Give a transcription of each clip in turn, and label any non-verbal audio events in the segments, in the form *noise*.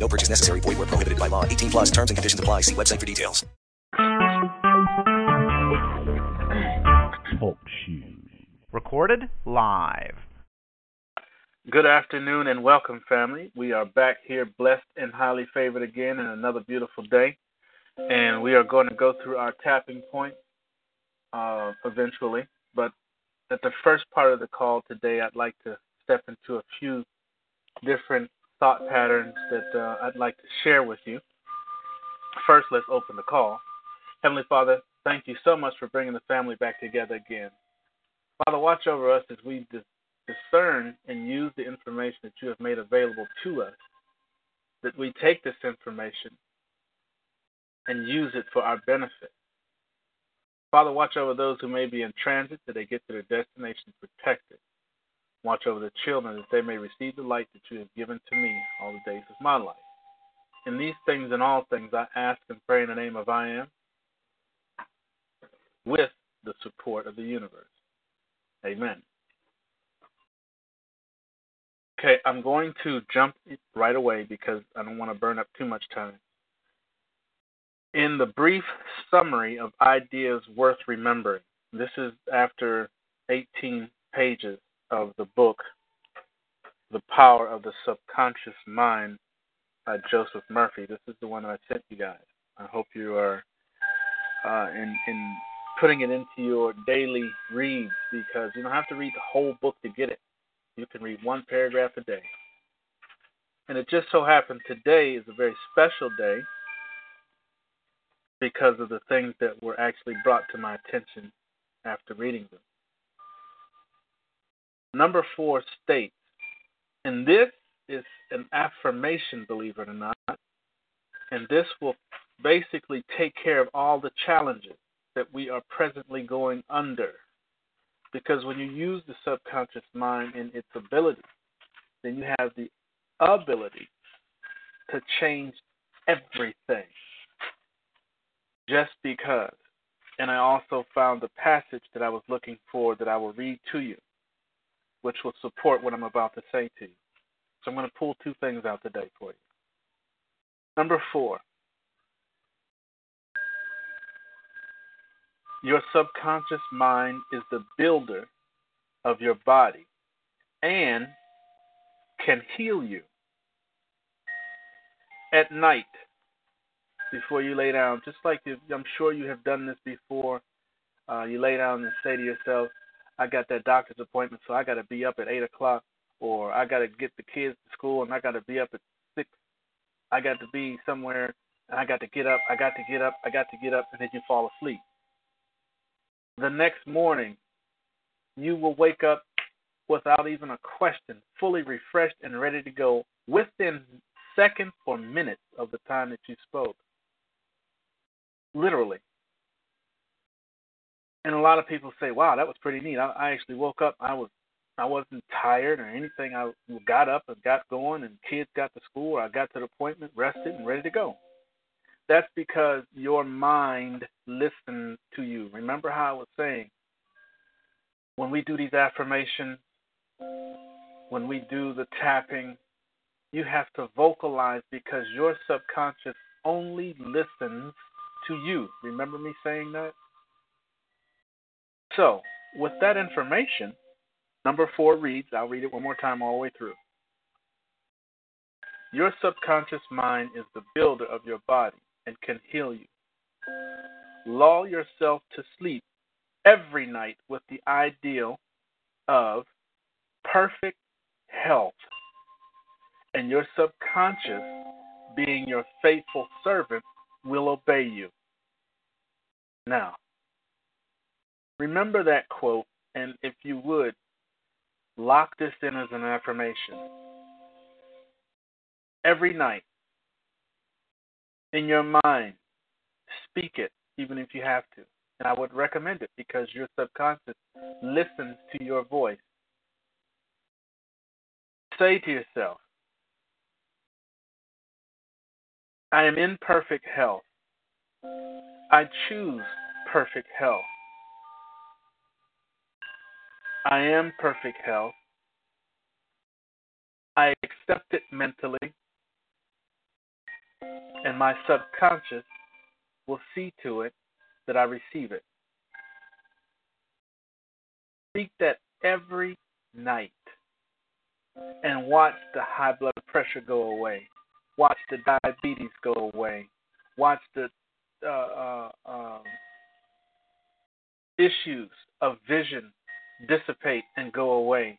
No purchase necessary. Void where prohibited by law. 18 plus terms and conditions apply. See website for details. Talk shoes. Recorded live. Good afternoon and welcome, family. We are back here, blessed and highly favored again, in another beautiful day. And we are going to go through our tapping point uh, eventually. But at the first part of the call today, I'd like to step into a few different thought patterns that uh, I'd like to share with you. First, let's open the call. Heavenly Father, thank you so much for bringing the family back together again. Father, watch over us as we discern and use the information that you have made available to us, that we take this information and use it for our benefit. Father, watch over those who may be in transit that they get to their destination protected. Watch over the children that they may receive the light that you have given to me all the days of my life. In these things and all things I ask and pray in the name of I am with the support of the universe. Amen. Okay, I'm going to jump right away because I don't want to burn up too much time. In the brief summary of ideas worth remembering, this is after 18 pages of the book, The Power of the Subconscious Mind by Joseph Murphy. This is the one that I sent you guys. I hope you are uh, in, in putting it into your daily reads because you don't have to read the whole book to get it. You can read one paragraph a day. And it just so happened today is a very special day because of the things that were actually brought to my attention after reading them. Number four states, and this is an affirmation, believe it or not, and this will basically take care of all the challenges that we are presently going under. Because when you use the subconscious mind and its ability, then you have the ability to change everything. Just because. And I also found the passage that I was looking for that I will read to you which will support what I'm about to say to you. So I'm going to pull two things out today for you. Number four, your subconscious mind is the builder of your body and can heal you. At night, before you lay down, just like you, I'm sure you have done this before, uh, you lay down and say to yourself, I got that doctor's appointment, so I got to be up at eight o'clock, or I got to get the kids to school, and I got to be up at six. I got to be somewhere, and I got to get up. I got to get up. I got to get up, and then you fall asleep. The next morning, you will wake up without even a question, fully refreshed and ready to go within seconds or minutes of the time that you spoke. Literally. And a lot of people say, "Wow, that was pretty neat." I, I actually woke up. I was I wasn't tired or anything. I got up and got going, and kids got to school. I got to the appointment, rested, and ready to go. That's because your mind listened to you. Remember how I was saying when we do these affirmations, when we do the tapping, you have to vocalize because your subconscious only listens to you. Remember me saying that? So, with that information, number four reads I'll read it one more time all the way through. Your subconscious mind is the builder of your body and can heal you. Lull yourself to sleep every night with the ideal of perfect health, and your subconscious, being your faithful servant, will obey you. Now, Remember that quote, and if you would, lock this in as an affirmation. Every night, in your mind, speak it, even if you have to. And I would recommend it because your subconscious listens to your voice. Say to yourself, I am in perfect health. I choose perfect health. I am perfect health. I accept it mentally, and my subconscious will see to it that I receive it. Speak that every night and watch the high blood pressure go away. Watch the diabetes go away. Watch the uh, uh, um, issues of vision dissipate and go away.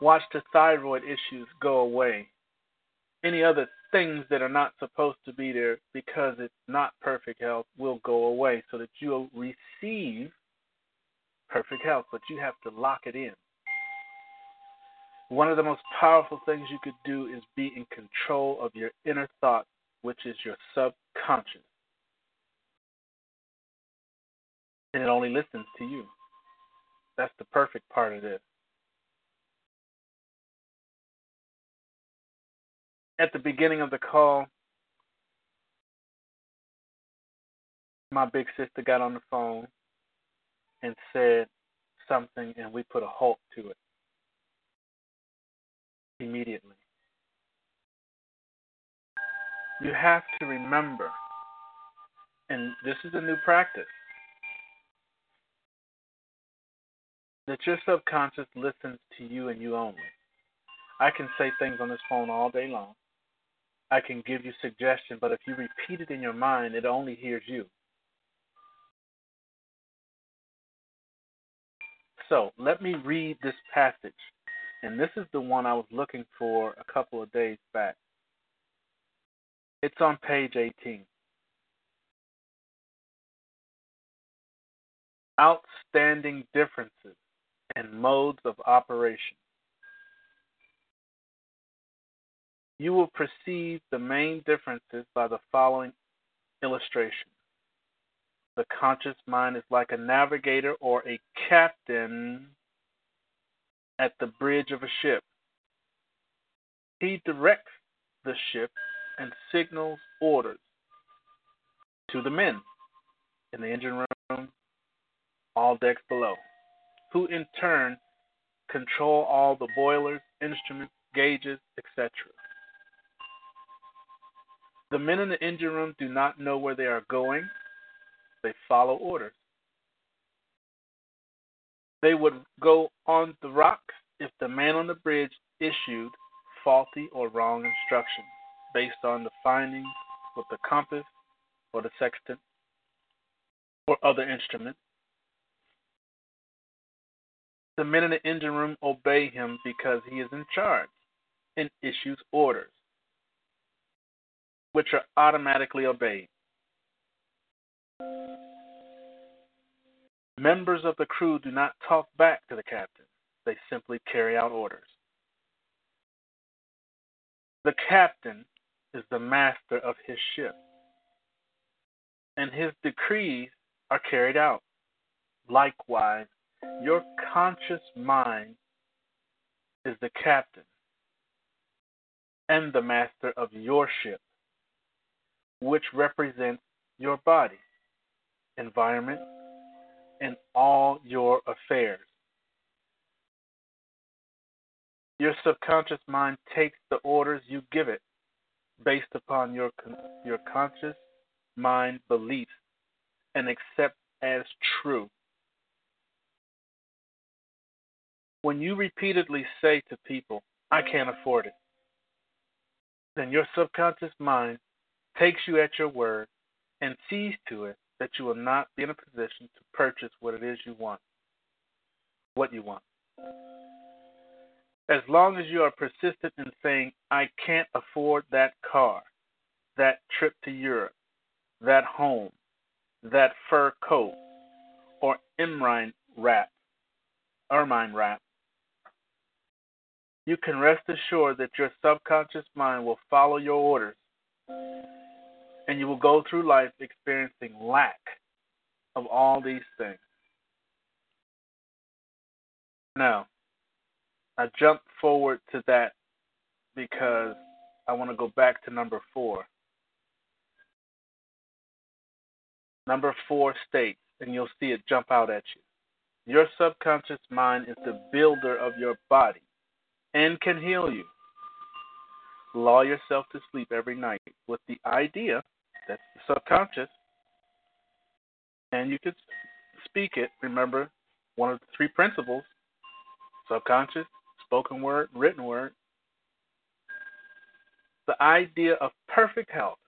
Watch the thyroid issues go away. Any other things that are not supposed to be there because it's not perfect health will go away so that you'll receive perfect health, but you have to lock it in. One of the most powerful things you could do is be in control of your inner thought, which is your subconscious. And it only listens to you. That's the perfect part of this. At the beginning of the call, my big sister got on the phone and said something, and we put a halt to it immediately. You have to remember, and this is a new practice, that your subconscious listens to you and you only. I can say things on this phone all day long. I can give you suggestions, but if you repeat it in your mind, it only hears you. So let me read this passage and this is the one I was looking for a couple of days back. It's on page 18. Outstanding differences and modes of operation. You will perceive the main differences by the following illustration. The conscious mind is like a navigator or a captain at the bridge of a ship. He directs the ship and signals orders to the men in the engine room, all decks below, who in turn control all the boilers, instruments, gauges, etc. The men in the engine room do not know where they are going, they follow orders. They would go on the rocks if the man on the bridge issued faulty or wrong instructions based on the findings with the compass or the sextant or other instrument. The men in the engine room obey him because he is in charge and issues orders, which are automatically obeyed. Members of the crew do not talk back to the captain, they simply carry out orders. The captain is the master of his ship, and his decrees are carried out. Likewise, your conscious mind is the captain and the master of your ship, which represents your body, environment, and all your affairs. Your subconscious mind takes the orders you give it based upon your your conscious mind beliefs and accepts as true. When you repeatedly say to people, I can't afford it, then your subconscious mind takes you at your word and sees to it that you will not be in a position to purchase what it is you want. What you want. As long as you are persistent in saying, I can't afford that car, that trip to Europe, that home, that fur coat, or ermine wrap, ermine wrap, you can rest assured that your subconscious mind will follow your orders And you will go through life experiencing lack of all these things. Now, I jumped forward to that because I want to go back to number four. Number four states, and you'll see it jump out at you. Your subconscious mind is the builder of your body and can heal you. Lull yourself to sleep every night with the idea that's the subconscious, and you can speak it. Remember, one of the three principles subconscious, spoken word, written word. The idea of perfect health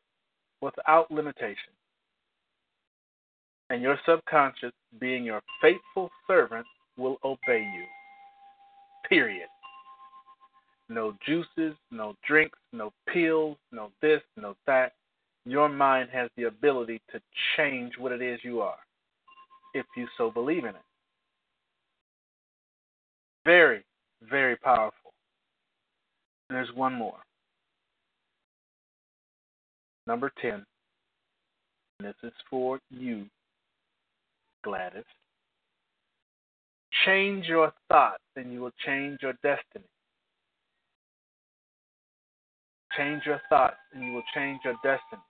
without limitation. And your subconscious, being your faithful servant, will obey you. Period. No juices, no drinks, no pills, no this, no that. Your mind has the ability to change what it is you are, if you so believe in it. Very, very powerful. There's one more. Number 10. This is for you, Gladys. Change your thoughts and you will change your destiny. Change your thoughts and you will change your destiny.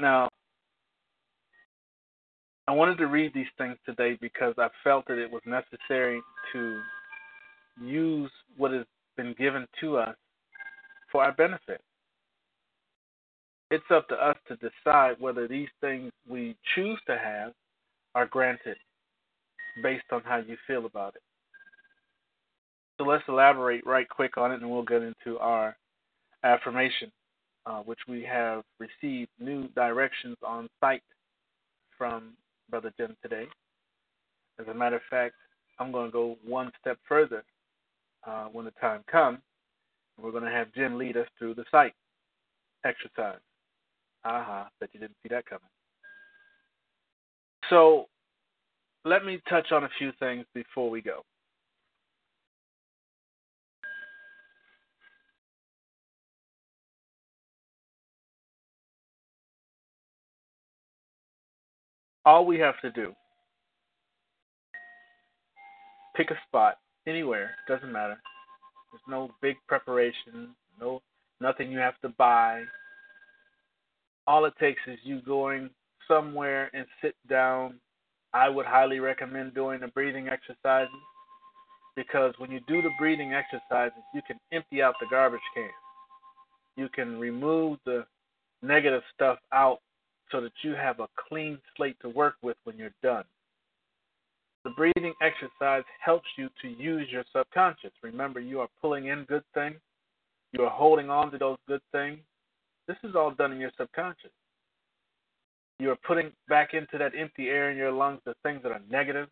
Now, I wanted to read these things today because I felt that it was necessary to use what has been given to us for our benefit. It's up to us to decide whether these things we choose to have are granted based on how you feel about it. So let's elaborate right quick on it and we'll get into our affirmation, uh, which we have received new directions on site from Brother Jim today. As a matter of fact, I'm going to go one step further uh, when the time comes. We're going to have Jim lead us through the site exercise. Aha, uh-huh, bet you didn't see that coming. So let me touch on a few things before we go. All we have to do. Pick a spot anywhere doesn't matter. There's no big preparation no nothing you have to buy. All it takes is you going somewhere and sit down. I would highly recommend doing the breathing exercises because when you do the breathing exercises you can empty out the garbage can. You can remove the negative stuff out so that you have a clean slate to work with when you're done. The breathing exercise helps you to use your subconscious. Remember, you are pulling in good things, you are holding on to those good things. This is all done in your subconscious. You are putting back into that empty air in your lungs the things that are negative,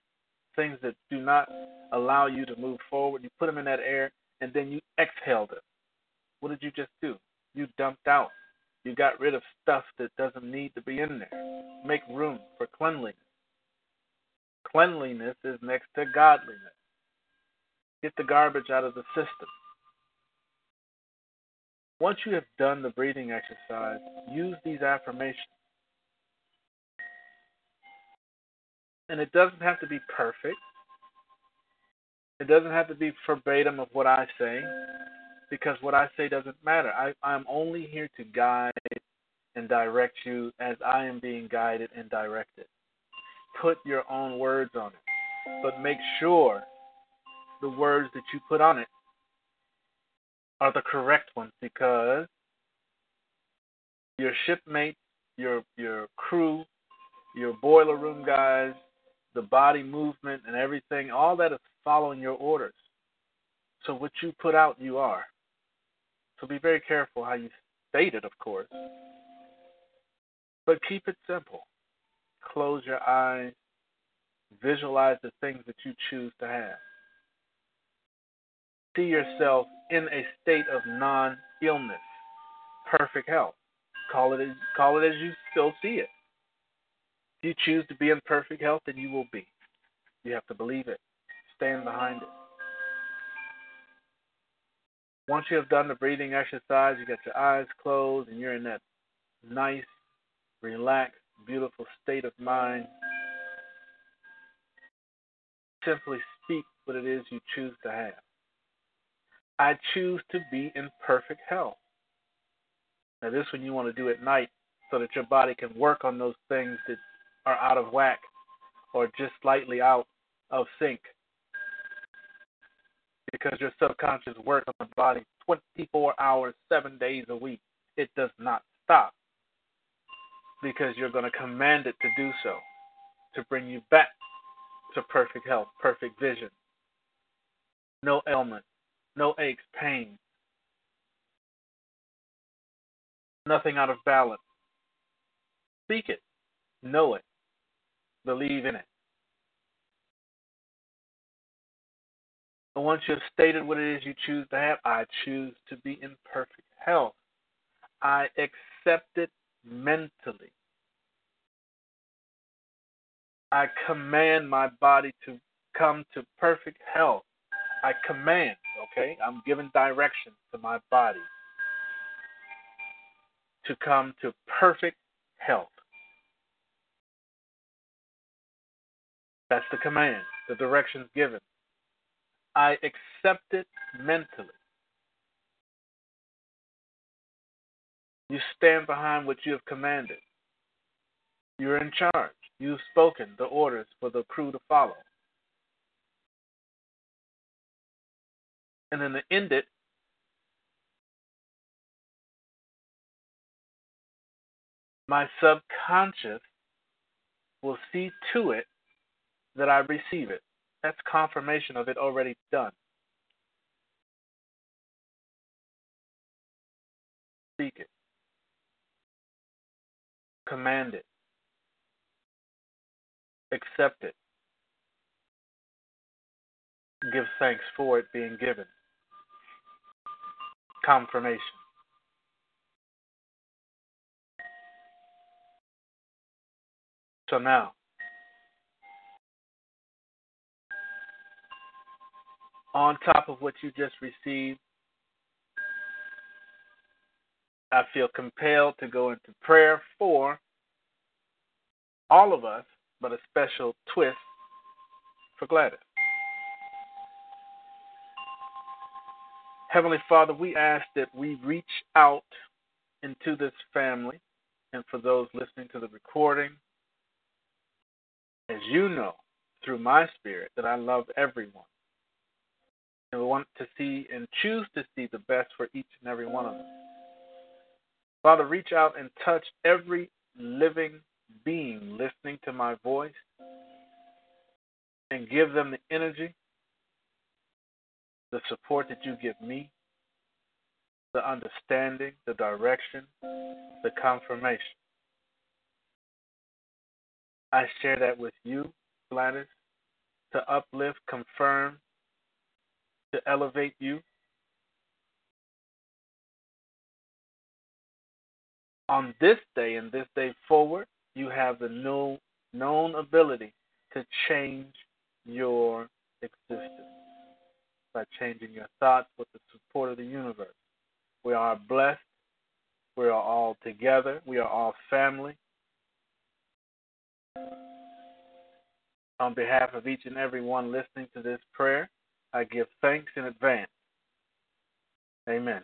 things that do not allow you to move forward. You put them in that air and then you exhale them. What did you just do? You dumped out you got rid of stuff that doesn't need to be in there. Make room for cleanliness. Cleanliness is next to godliness. Get the garbage out of the system. Once you have done the breathing exercise, use these affirmations. And it doesn't have to be perfect. It doesn't have to be verbatim of what I say because what I say doesn't matter. I, I'm only here to guide and direct you as I am being guided and directed. Put your own words on it, but make sure the words that you put on it are the correct ones because your shipmates, your your crew, your boiler room guys, the body movement and everything, all that is following your orders. So what you put out, you are. So be very careful how you state it, of course. But keep it simple. Close your eyes. Visualize the things that you choose to have. See yourself in a state of non illness, perfect health. Call it, as, call it as you still see it. If you choose to be in perfect health, then you will be. You have to believe it, stand behind it. Once you have done the breathing exercise, you got your eyes closed and you're in that nice, relaxed, beautiful state of mind. Simply speak what it is you choose to have. I choose to be in perfect health. Now, this one you want to do at night so that your body can work on those things that are out of whack or just slightly out of sync because your subconscious works on the body 24 hours, seven days a week. It does not stop because you're going to command it to do so to bring you back to perfect health, perfect vision. No ailment, no aches, pain, nothing out of balance. Speak it, know it, believe in it. Once you have stated what it is you choose to have, I choose to be in perfect health. I accept it mentally. I command my body to come to perfect health. I command, okay? I'm giving direction to my body to come to perfect health. That's the command, the directions given. I accept it mentally. You stand behind what you have commanded. You're in charge. You've spoken the orders for the crew to follow. And then to end it, my subconscious will see to it that I receive it. That's confirmation of it already done. Speak it. Command it. Accept it. Give thanks for it being given. Confirmation. So now, on top of what you just received, I feel compelled to go into prayer for all of us, but a special twist for Gladys. Heavenly Father, we ask that we reach out into this family and for those listening to the recording, as you know through my spirit that I love everyone and we want to see and choose to see the best for each and every one of us. Father, reach out and touch every living being listening to my voice and give them the energy, the support that you give me, the understanding, the direction, the confirmation. I share that with you, Gladys, to uplift, confirm, to elevate you. On this day and this day forward, you have the new known ability to change your existence by changing your thoughts with the support of the universe. We are blessed. We are all together. We are all family. On behalf of each and every one listening to this prayer, I give thanks in advance. Amen.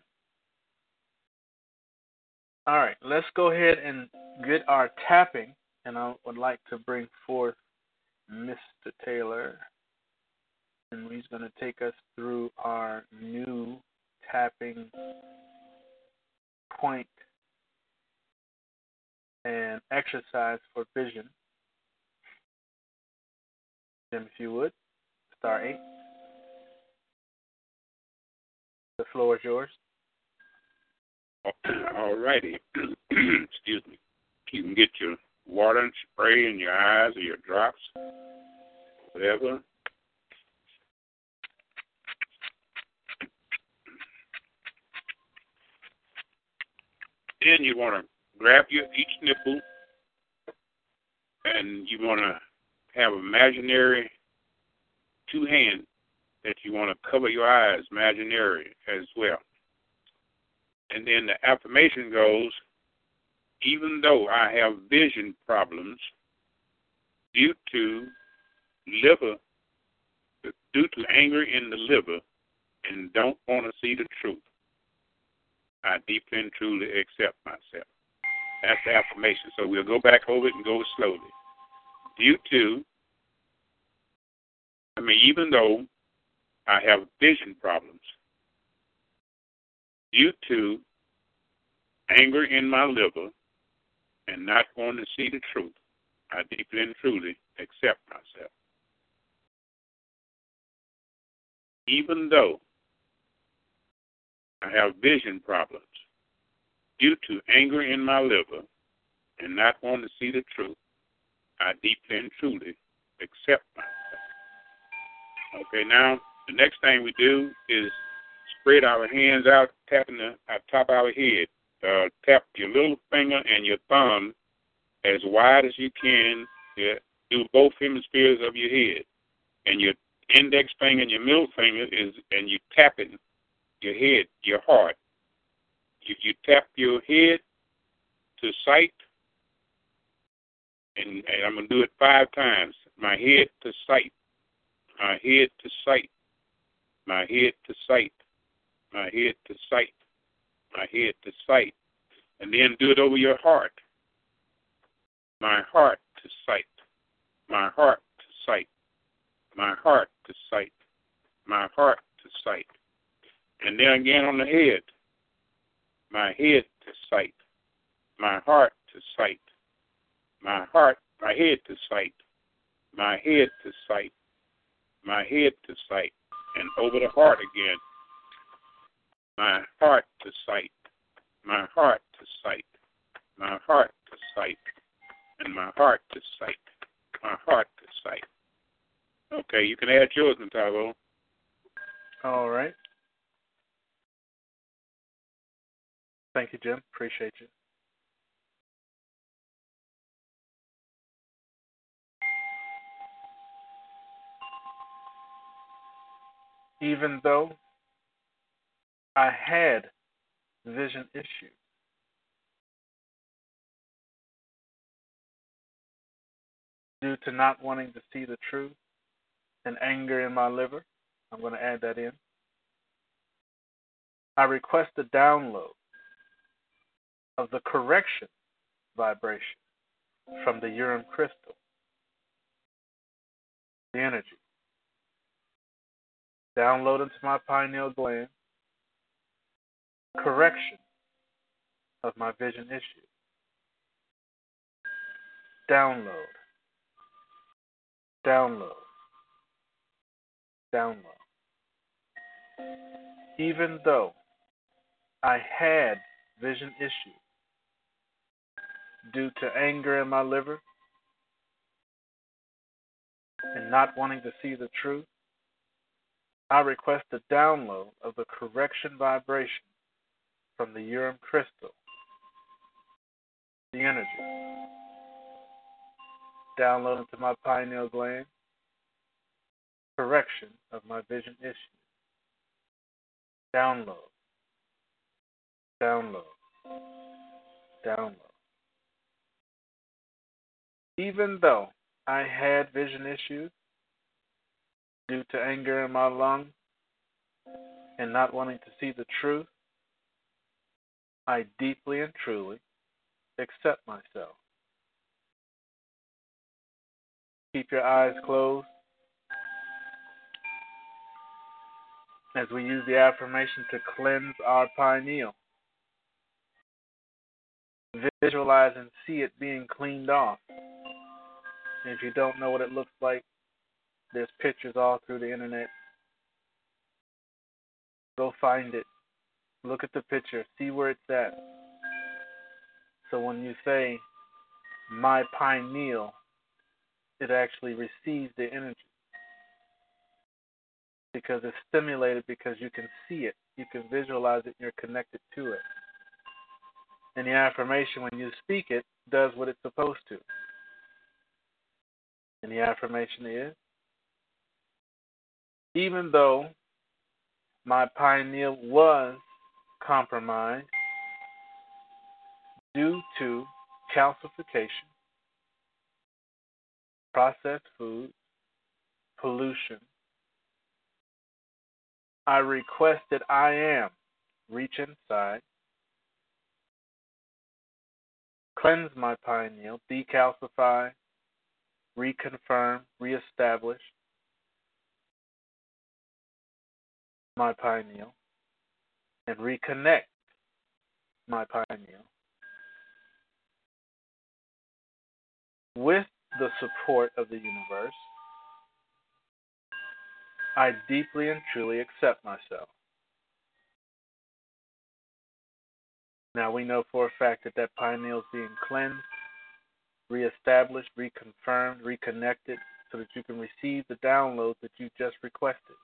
All right, let's go ahead and get our tapping, and I would like to bring forth Mr. Taylor, and he's going to take us through our new tapping point and exercise for vision. Jim, if you would, star eight. The floor is yours. *clears throat* All righty. *clears throat* Excuse me. You can get your water and spray in your eyes or your drops, whatever. Then you want to grab your each nipple and you want to have imaginary two hands that you want to cover your eyes, imaginary as well. And then the affirmation goes, even though I have vision problems due to liver, due to anger in the liver, and don't want to see the truth, I deeply and truly accept myself. That's the affirmation. So we'll go back over it and go slowly. Due to, I mean, even though I have vision problems, due to anger in my liver and not wanting to see the truth, I deeply and truly accept myself. Even though I have vision problems due to anger in my liver and not wanting to see the truth, I deeply and truly accept myself. Okay, now the next thing we do is spread our hands out, tapping the uh, top of our head. Uh, tap your little finger and your thumb as wide as you can. Yeah, do both hemispheres of your head, and your index finger and your middle finger is, and you tap it, your head, your heart. You, you tap your head to sight, and, and I'm gonna do it five times. My head to sight, my head to sight, my head to sight, my head to sight, my head to sight, and then do it over your heart. My heart to sight, my heart to sight, my heart to sight, my heart to sight, and then again on the head. My head to sight, my heart to sight, my heart, my head to sight, my head to sight, my head to sight, and over the heart again. My heart to sight, my heart to sight, my heart to sight, and my heart to sight, my heart to sight. Okay, you can add yours, Muntavo. All right. Thank you, Jim. Appreciate you. Even though I had vision issues, due to not wanting to see the truth and anger in my liver, I'm going to add that in. I request a download of the correction vibration from the Urim crystal, the energy. Download into my pineal gland correction of my vision issue. Download. Download. Download. Even though I had vision issues, due to anger in my liver and not wanting to see the truth, I request a download of the correction vibration from the Urim crystal, the energy. Download into my pineal gland, correction of my vision issues. Download, download, download. Even though I had vision issues due to anger in my lungs and not wanting to see the truth, I deeply and truly accept myself. Keep your eyes closed as we use the affirmation to cleanse our pineal. Visualize and see it being cleaned off. And if you don't know what it looks like, there's pictures all through the internet. Go find it. Look at the picture. See where it's at. So when you say, my pineal, it actually receives the energy. Because it's stimulated because you can see it, you can visualize it, you're connected to it. And the affirmation, when you speak it, does what it's supposed to. And the affirmation is even though my pineal was compromised due to calcification, processed food, pollution. I request that I am reach inside, cleanse my pineal, decalcify, reconfirm, reestablish my pineal, and reconnect my pineal with the support of the universe. I deeply and truly accept myself. Now we know for a fact that that pineal is being cleansed, reestablished, reconfirmed, reconnected, so that you can receive the download that you just requested.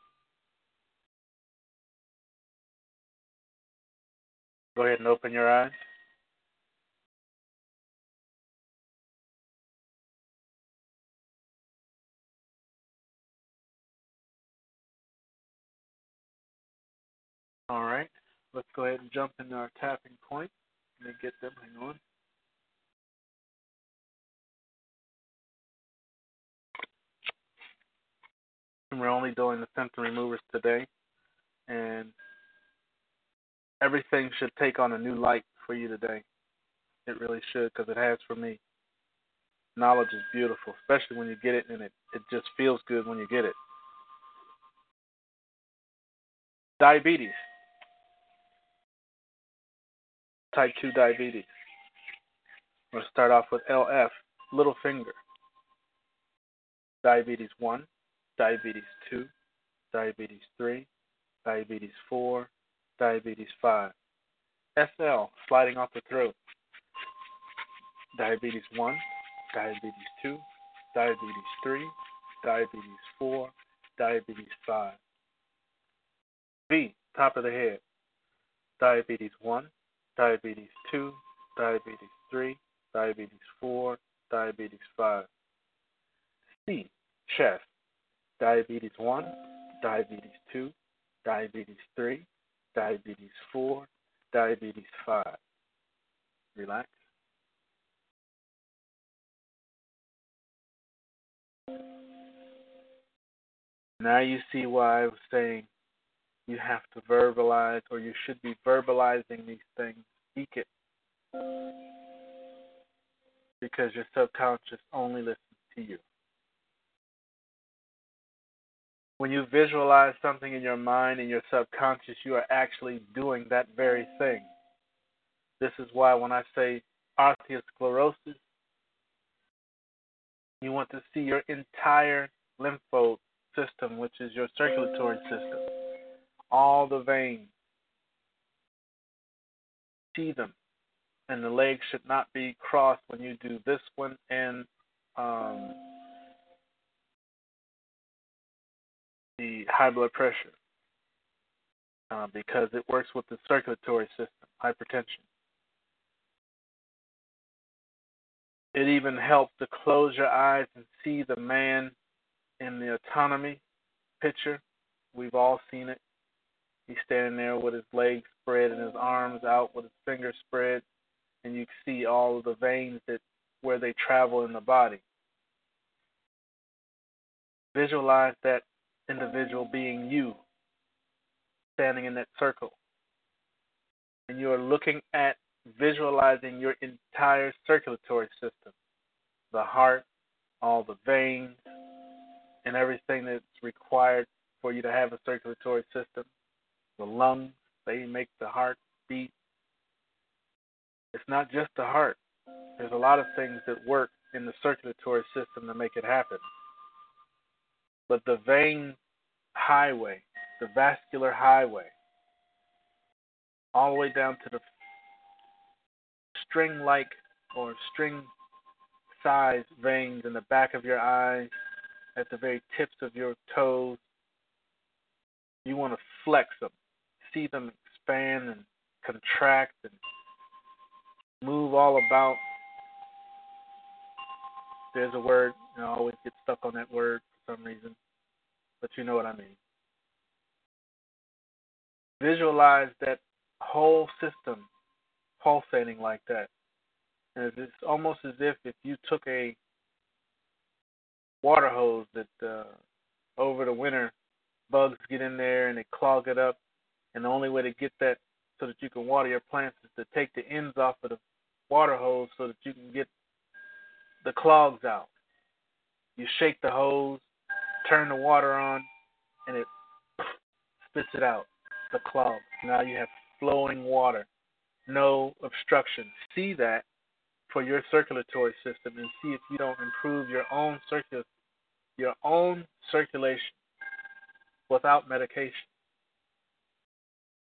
Go ahead and open your eyes. All right, let's go ahead and jump into our tapping point. Let me get them. Hang on. We're only doing the symptom removers today, and everything should take on a new light for you today. It really should, because it has for me. Knowledge is beautiful, especially when you get it, and it, it just feels good when you get it. Diabetes. type 2 diabetes. We're going to start off with LF, little finger. Diabetes 1, diabetes 2, diabetes 3, diabetes 4, diabetes 5. SL, sliding off the throat. Diabetes 1, diabetes 2, diabetes 3, diabetes 4, diabetes 5. V, top of the head. Diabetes 1, diabetes 2, diabetes 3, diabetes 4, diabetes 5. C. Chest. Diabetes 1, diabetes 2, diabetes 3, diabetes 4, diabetes 5. Relax. Now you see why I was saying you have to verbalize, or you should be verbalizing these things. Speak it. Because your subconscious only listens to you. When you visualize something in your mind and your subconscious, you are actually doing that very thing. This is why when I say osteosclerosis, you want to see your entire lymphoid system, which is your circulatory system all the veins. See them. And the legs should not be crossed when you do this one and um, the high blood pressure uh, because it works with the circulatory system, hypertension. It even helps to close your eyes and see the man in the autonomy picture. We've all seen it. He's standing there with his legs spread and his arms out with his fingers spread, and you see all of the veins that where they travel in the body. Visualize that individual being you, standing in that circle. And you are looking at visualizing your entire circulatory system the heart, all the veins, and everything that's required for you to have a circulatory system the lungs, they make the heart beat. It's not just the heart. There's a lot of things that work in the circulatory system to make it happen. But the vein highway, the vascular highway, all the way down to the string like or string size veins in the back of your eyes, at the very tips of your toes. You want to flex them see them expand and contract and move all about. There's a word, know, I always get stuck on that word for some reason, but you know what I mean. Visualize that whole system pulsating like that And it's almost as if if you took a water hose that uh, over the winter bugs get in there and they clog it up, and the only way to get that so that you can water your plants is to take the ends off of the water hose so that you can get the clogs out. You shake the hose, turn the water on, and it spits it out, the clog. Now you have flowing water, no obstruction. See that for your circulatory system and see if you don't improve your own circul your own circulation without medication.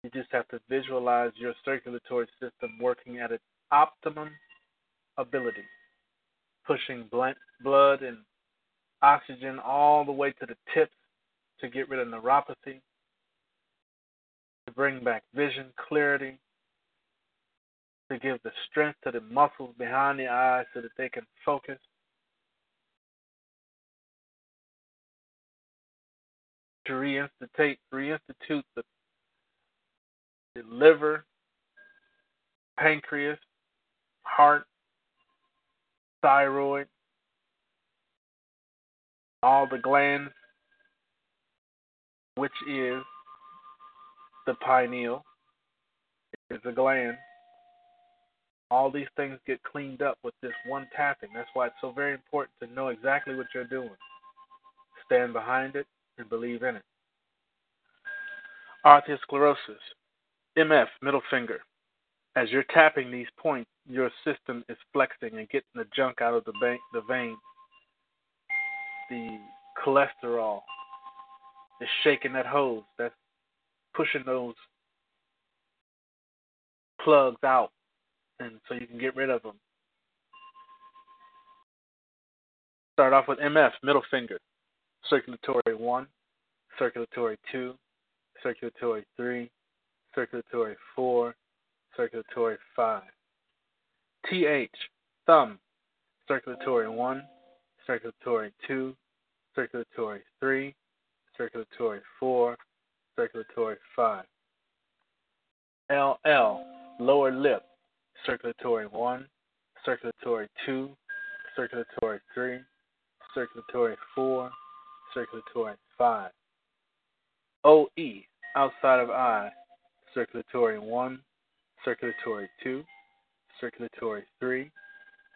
You just have to visualize your circulatory system working at its optimum ability, pushing blood and oxygen all the way to the tips to get rid of neuropathy, to bring back vision, clarity, to give the strength to the muscles behind the eyes so that they can focus. To reinstitute, reinstitute the, the liver, pancreas, heart, thyroid, all the glands, which is the pineal, is a gland all these things get cleaned up with this one tapping. That's why it's so very important to know exactly what you're doing. Stand behind it and believe in it. Arteriosclerosis, MF, middle finger. As you're tapping these points, your system is flexing and getting the junk out of the, vein. The cholesterol is shaking that hose. That's pushing those plugs out and so you can get rid of them. Start off with MF, middle finger, circulatory 1, circulatory 2, circulatory 3, circulatory 4, circulatory 5. TH, thumb, circulatory 1, circulatory 2, circulatory 3, circulatory 4, circulatory 5. LL, lower lip, circulatory 1, circulatory 2, circulatory 3, circulatory 4, circulatory 5. OE, outside of eye, circulatory 1, circulatory 2, circulatory 3,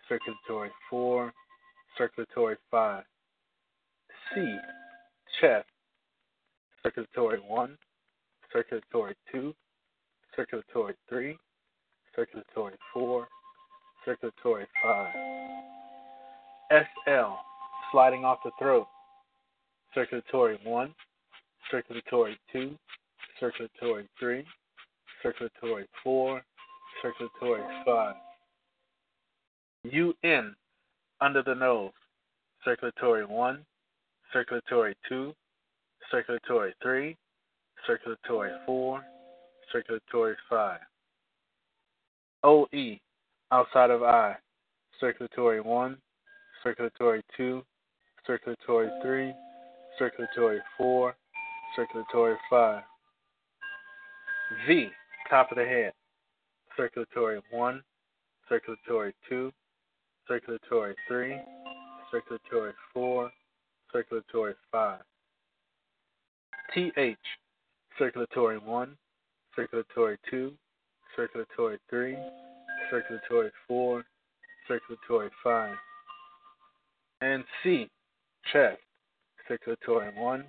circulatory 4, circulatory 5. C, chest, circulatory 1, circulatory 2, circulatory 3, circulatory 4, circulatory 5. SL, sliding off the throat, circulatory 1, circulatory 2, circulatory 3, circulatory 4, circulatory 5. UN, under the nose, circulatory 1, circulatory 2, circulatory 3, circulatory 4, circulatory 5. OE, outside of eye, circulatory 1, circulatory 2, circulatory 3, circulatory 4, circulatory 5. V, top of the head, circulatory 1, circulatory 2, circulatory 3, circulatory 4, circulatory 5. TH, circulatory 1, circulatory 2, circulatory 3, circulatory 4, circulatory 5. And C, chest, circulatory 1,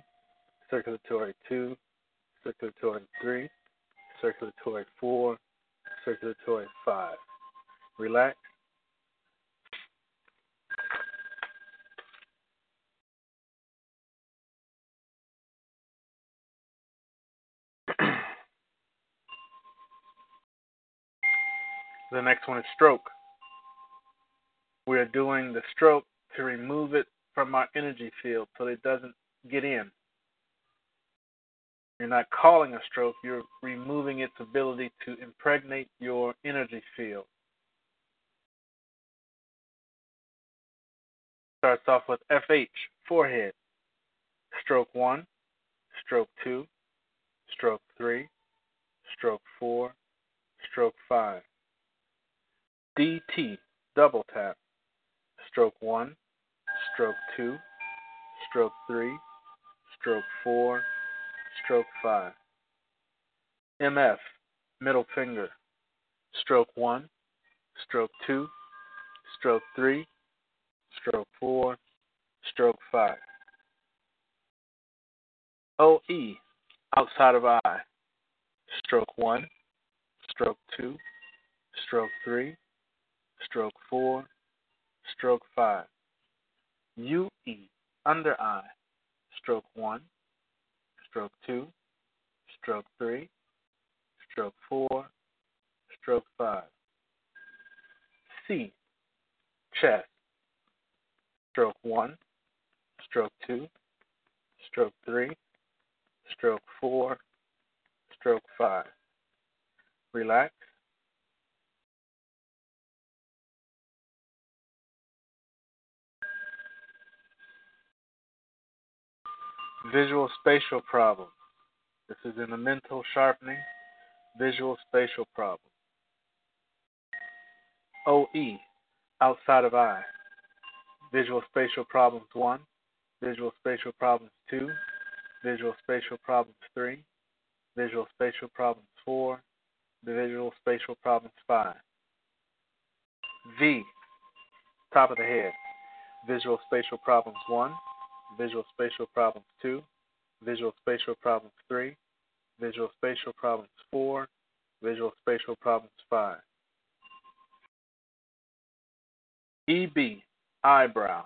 circulatory 2, circulatory 3, circulatory 4, circulatory 5. Relax. The next one is stroke. We are doing the stroke to remove it from our energy field so it doesn't get in. You're not calling a stroke, you're removing its ability to impregnate your energy field. Starts off with FH, forehead. Stroke 1, stroke 2, stroke 3, stroke 4, stroke 5. DT, double tap. Stroke 1, stroke 2, stroke 3, stroke 4, stroke 5. MF, middle finger. Stroke 1, stroke 2, stroke 3, stroke 4, stroke 5. OE, outside of eye. Stroke 1, stroke 2, stroke 3, stroke 4, stroke 5. UE, under eye. Stroke 1, stroke 2, stroke 3, stroke 4, stroke 5. C, chest. Stroke 1, stroke 2, stroke 3, stroke 4, stroke 5. Relax. Visual spatial problem. This is in the mental sharpening. Visual spatial problem. OE, outside of eye. Visual spatial problems 1. Visual spatial problems 2. Visual spatial problems 3. Visual spatial problems 4. Visual spatial problems 5. V, top of the head. Visual spatial problems 1. Visual spatial problems 2, visual spatial problems 3, visual spatial problems 4, visual spatial problems 5. EB, eyebrow,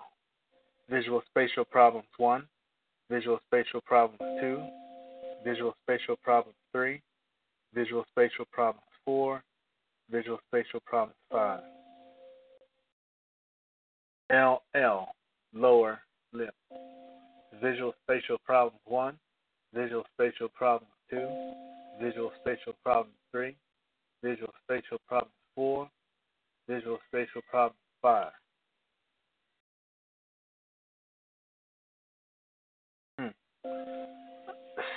visual spatial problems 1, visual spatial problems 2, visual spatial problems 3, visual spatial problems 4, visual spatial problems 5. LL, lower lip. Visual spatial problem 1, visual spatial problem 2, visual spatial problem 3, visual spatial problem 4, visual spatial problem 5. Hmm.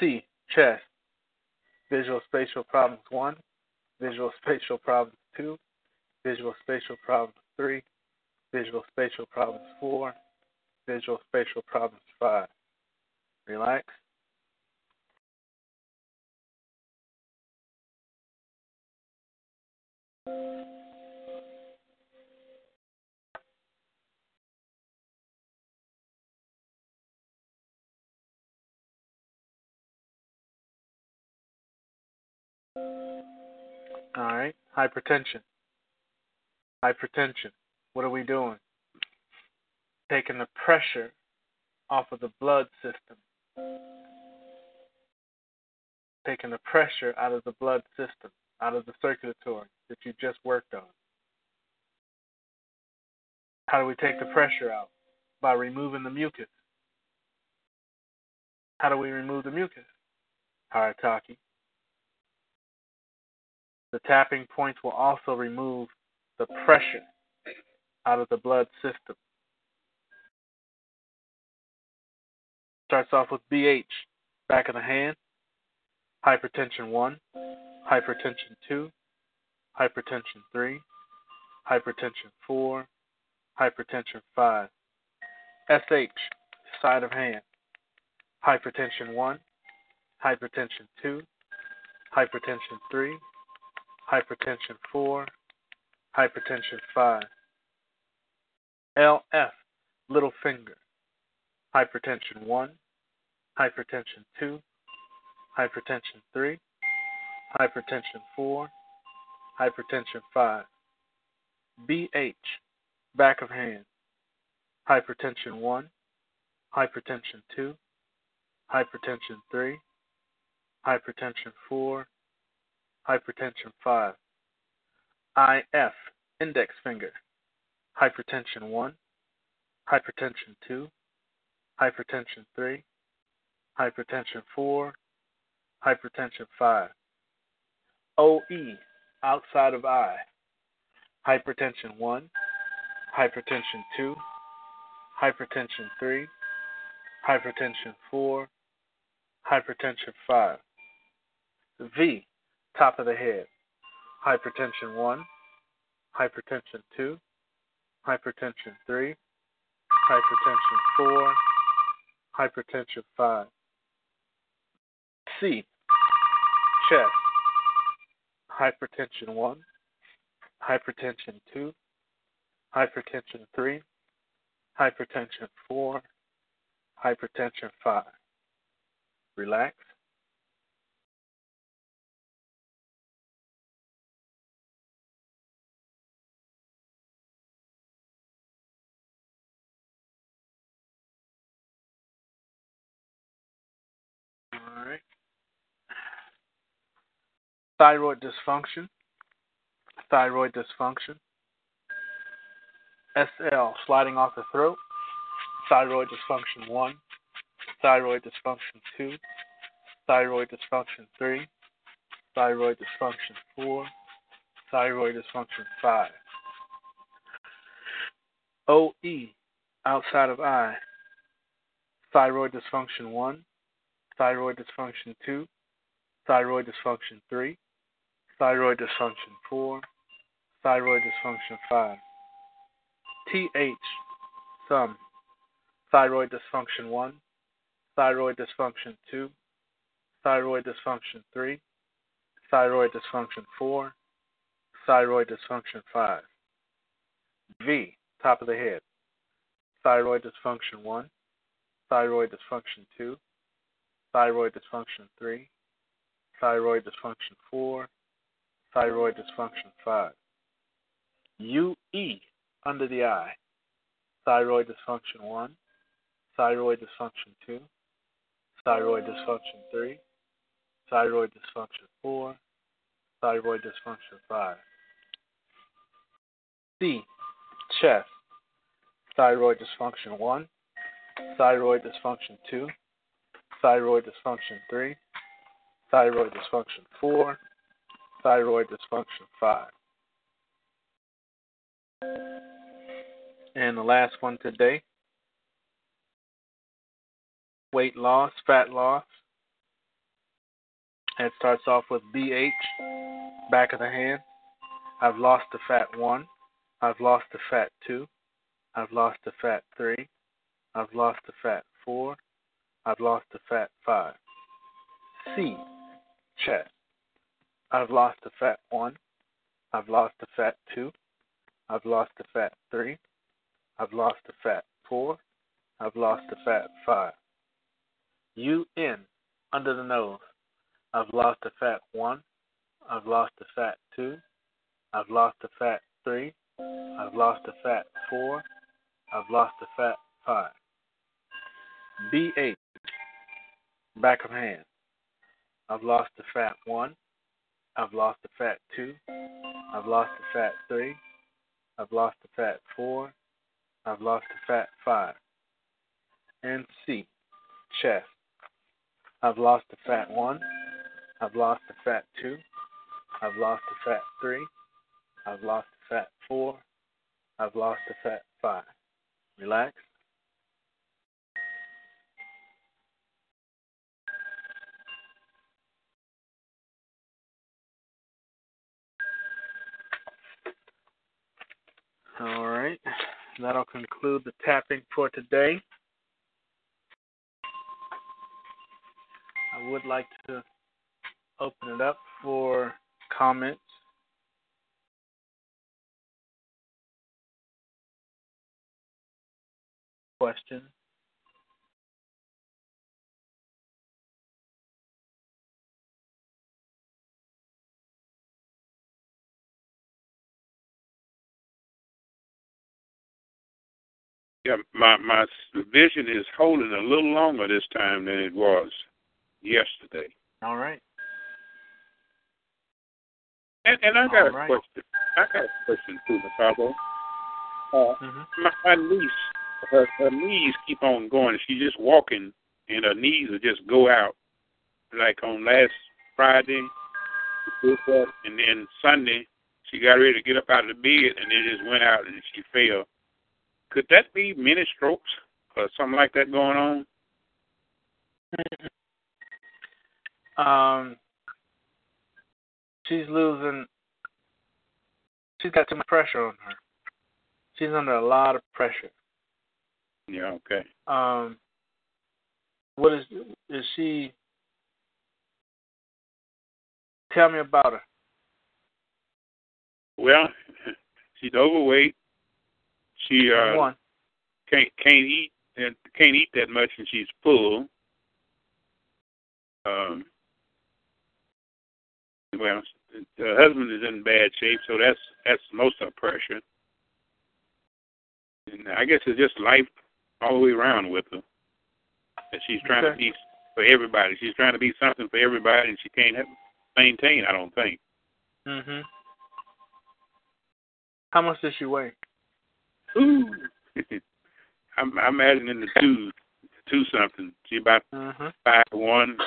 C, chest. Visual spatial problems 1, visual spatial problems 2, visual spatial problems 3, visual spatial problems 4, visual spatial problems 5. Relax. All right, hypertension. Hypertension. What are we doing? Taking the pressure off of the blood system, taking the pressure out of the blood system, out of the circulatory that you just worked on. How do we take the pressure out? By removing the mucus. How do we remove the mucus? Haritaki. The tapping points will also remove the pressure out of the blood system. Starts off with BH, back of the hand, hypertension 1, hypertension 2, hypertension 3, hypertension 4, hypertension 5. SH, side of hand, hypertension 1, hypertension 2, hypertension 3, hypertension 4, hypertension 5. LF, little finger, hypertension 1, hypertension 2, hypertension 3, hypertension 4, hypertension 5. BH, back of hand, hypertension 1, hypertension 2, hypertension 3, hypertension 4, hypertension 5. IF, index finger, hypertension 1, hypertension 2, hypertension 3, hypertension 4, hypertension 5. OE, outside of eye, hypertension 1, hypertension 2, hypertension 3, hypertension 4, hypertension 5. V, top of the head, hypertension 1, hypertension 2, hypertension 3, hypertension 4, hypertension 5. C, chest, hypertension 1, hypertension 2, hypertension 3, hypertension 4, hypertension 5. Relax. Thyroid dysfunction. Thyroid dysfunction. SL, sliding off the throat. Thyroid dysfunction 1. Thyroid dysfunction 2. Thyroid dysfunction 3. Thyroid dysfunction 4. Thyroid dysfunction 5. OE, outside of eye. Thyroid dysfunction 1 thyroid dysfunction 2, thyroid dysfunction 3, thyroid dysfunction 4, thyroid dysfunction 5. TH, thumb, thyroid dysfunction 1, thyroid dysfunction 2, thyroid dysfunction 3, thyroid dysfunction 4, thyroid dysfunction 5. V, top of the head, thyroid dysfunction 1, thyroid dysfunction 2, thyroid dysfunction 3, thyroid dysfunction 4, thyroid dysfunction. 5. UE, under the eye, thyroid dysfunction 1, thyroid dysfunction 2, thyroid dysfunction 3, thyroid dysfunction 4, thyroid dysfunction 5. C, chest, thyroid dysfunction 1, thyroid dysfunction 2, thyroid dysfunction 3, thyroid dysfunction 4, thyroid dysfunction 5. And the last one today weight loss, fat loss. It starts off with BH, back of the hand. I've lost the fat 1. I've lost the fat 2. I've lost the fat 3. I've lost the fat 4. I've lost the fat 5. C, chest. I've lost the fat 1. I've lost the fat 2. I've lost the fat 3. I've lost the fat 4. I've lost the fat 5. UN, under the nose. I've lost the fat 1. I've lost the fat 2. I've lost the fat 3. I've lost the fat 4. I've lost the fat 5. BH, back of hand. I've lost the fat 1. I've lost the fat 2. I've lost the fat 3. I've lost the fat 4. I've lost the fat 5. And C, chest. I've lost the fat 1. I've lost the fat 2. I've lost the fat 3. I've lost the fat 4. I've lost the fat 5. Relax. All right. That'll conclude the tapping for today. I would like to open it up for comments. Questions. Yeah, my my vision is holding a little longer this time than it was yesterday. All right. And and I got All a right. question. I got a question too, Macabre. Uh, hmm my, my niece, her her knees keep on going. She's just walking, and her knees will just go out. Like on last Friday, she did that, and then Sunday she got ready to get up out of the bed, and it just went out, and she fell. Could that be mini strokes or something like that going on? Um, she's losing. She's got too much pressure on her. she's under a lot of pressure. Yeah. Okay. Um, what is is she? Tell me about her. Well, she's overweight. She uh, can't can't eat and can't eat that much, and she's full. Um, well, the husband is in bad shape, so that's that's most of the pressure. And I guess it's just life all the way around with her. That she's trying to be for everybody. She's trying to be something for everybody, and she can't have, maintain. I don't think. Mhm. How much does she weigh? Ooh. I'm I'm adding in the two two something. She about Mhm. five one,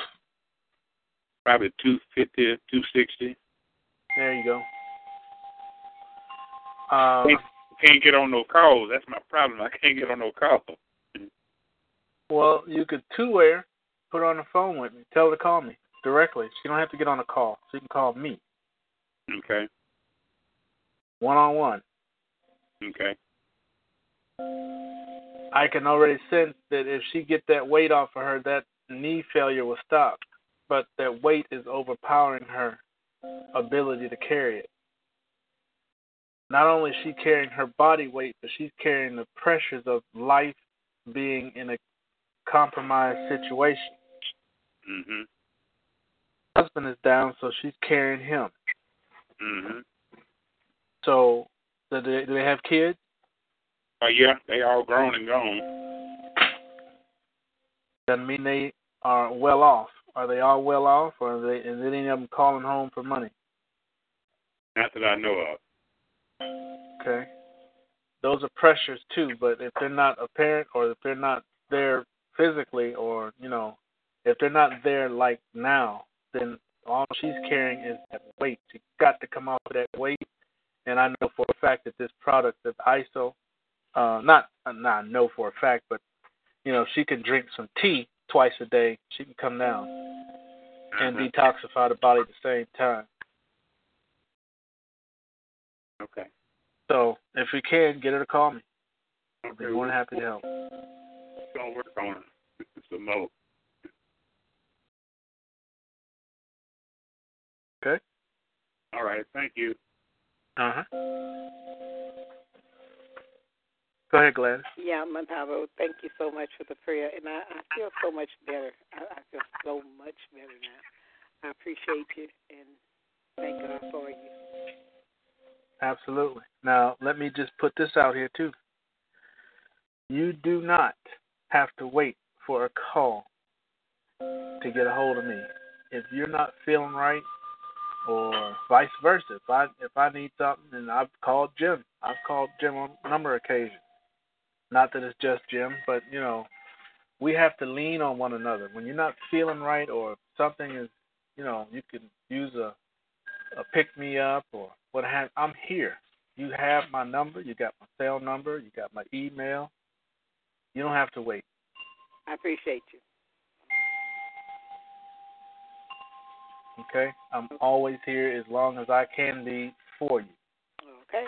probably two fifty, two sixty. There you go. Uh, Can't, can't get on no calls. That's my problem. I can't get on no calls. well, you could two-way her, put her on the phone with me. Tell her to call me directly. She don't have to get on a call. She can call me Okay. one on one. Okay. I can already sense that if she get that weight off of her, that knee failure will stop. But that weight is overpowering her ability to carry it. Not only is she carrying her body weight, but she's carrying the pressures of life being in a compromised situation. Mhm. Husband is down, so she's carrying him. Mhm. So, do they, do they have kids? Oh yeah, they all grown and gone. Doesn't mean they are well off. Are they all well off, or are they? Is any of them calling home for money? Not that I know of. Okay. Those are pressures too, but if they're not apparent or if they're not there physically or, you know, if they're not there like now, then all she's carrying is that weight. She's got to come off of that weight. And I know for a fact that this product that ISO, uh, not, not know for a fact, but, you know, she can drink some tea twice a day. She can come down and Uh-huh. detoxify the body at the same time. Okay. So if we can, get her to call me. Okay. be more than happy to help. Gonna work on it. Some more. Okay? All right. Thank you. Uh huh. Go ahead, Gladys. Yeah, Muntavo, thank you so much for the prayer, and I, I feel so much better. I, I feel so much better now. I appreciate you, and thank God for you. Absolutely. Now, let me just put this out here, too. You do not have to wait for a call to get a hold of me. If you're not feeling right, or vice versa, if I if I need something, and I've called Jim, I've called Jim on a number of occasions. Not that it's just Jim, but you know, we have to lean on one another. When you're not feeling right, or something is, you know, you can use a a pick me up or what have I'm here. You have my number, you got my cell number, you got my email. You don't have to wait. I appreciate you. Okay? I'm always here as long as I can be for you. Okay.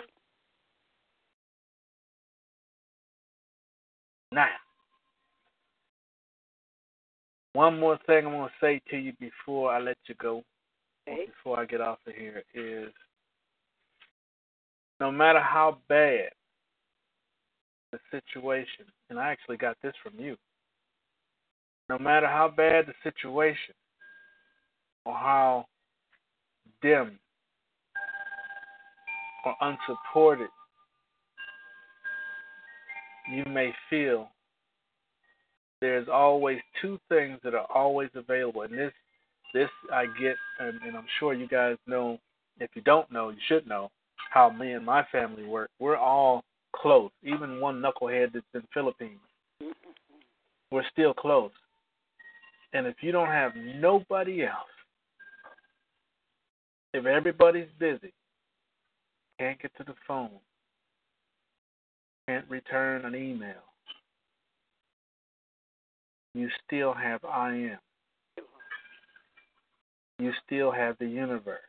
Now, one more thing I'm going to say to you before I let you go, Okay. before I get off of here, is no matter how bad the situation, and I actually got this from you, no matter how bad the situation or how dim or unsupported you may feel, there's always two things that are always available. And this this I get and, and I'm sure you guys know if you don't know, you should know how me and my family work. We're all close. Even one knucklehead that's in Philippines. We're still close. And if you don't have nobody else, if everybody's busy, can't get to the phone, can't return an email, you still have I am. You still have the universe.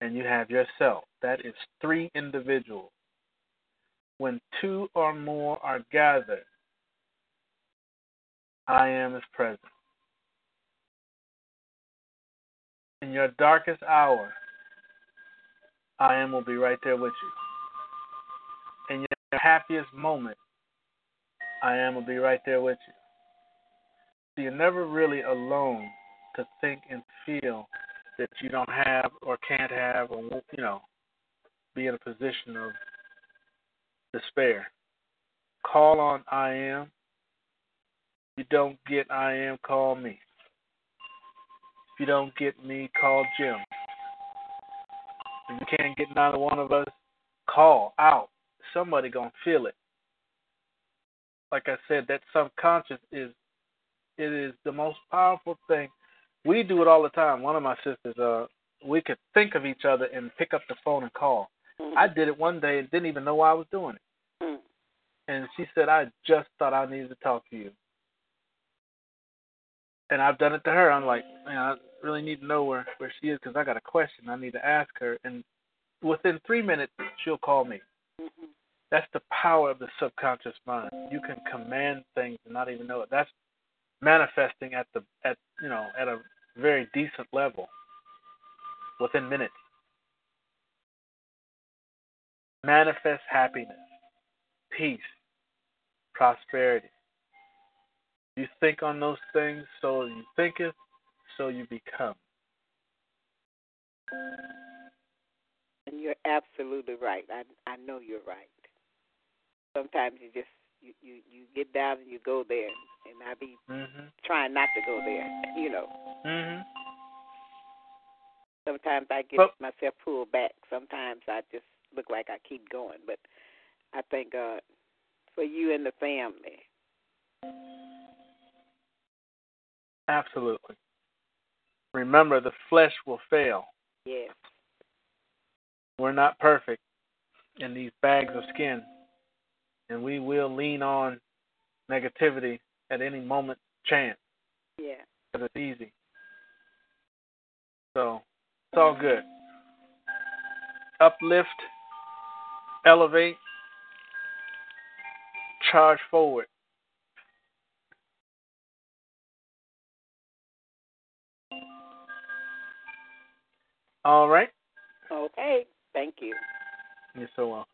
And you have yourself. That is three individuals when two or more are gathered, I am is present. In your darkest hour, I am will be right there with you. In your happiest moment, I am will be right there with you. So you're never really alone to think and feel that you don't have or can't have or you know be in a position of despair. Call on I am. If you don't get I am, call me. If you don't get me, call Jim. If you can't get neither one of us, call out. Somebody gonna feel it. Like I said, that subconscious is it is the most powerful thing. We do it all the time. One of my sisters, uh, we could think of each other and pick up the phone and call. Mm-hmm. I did it one day and didn't even know why I was doing it. Mm. And she said, I just thought I needed to talk to you. And I've done it to her. I'm like, man, I really need to know where, where she is because I got a question I need to ask her. And within three minutes, she'll call me. That's the power of the subconscious mind. You can command things and not even know it. That's manifesting at the at you know at a very decent level within minutes. Manifest happiness, peace, prosperity. You think on those things, so you thinketh, so you become. And you're absolutely right. I I know you're right. Sometimes you just you you, you get down and you go there, and I be Mhm. trying not to go there. You know. Mhm. Sometimes I get Well- myself pulled back. Sometimes I just look like I keep going. But I thank God for you and the family. Absolutely. Remember, the flesh will fail. Yes. We're not perfect in these bags of skin, and we will lean on negativity at any moment chance Yeah. because it's easy. So it's all good. Uplift, elevate, charge forward. All right. Okay. Thank you. You're so welcome.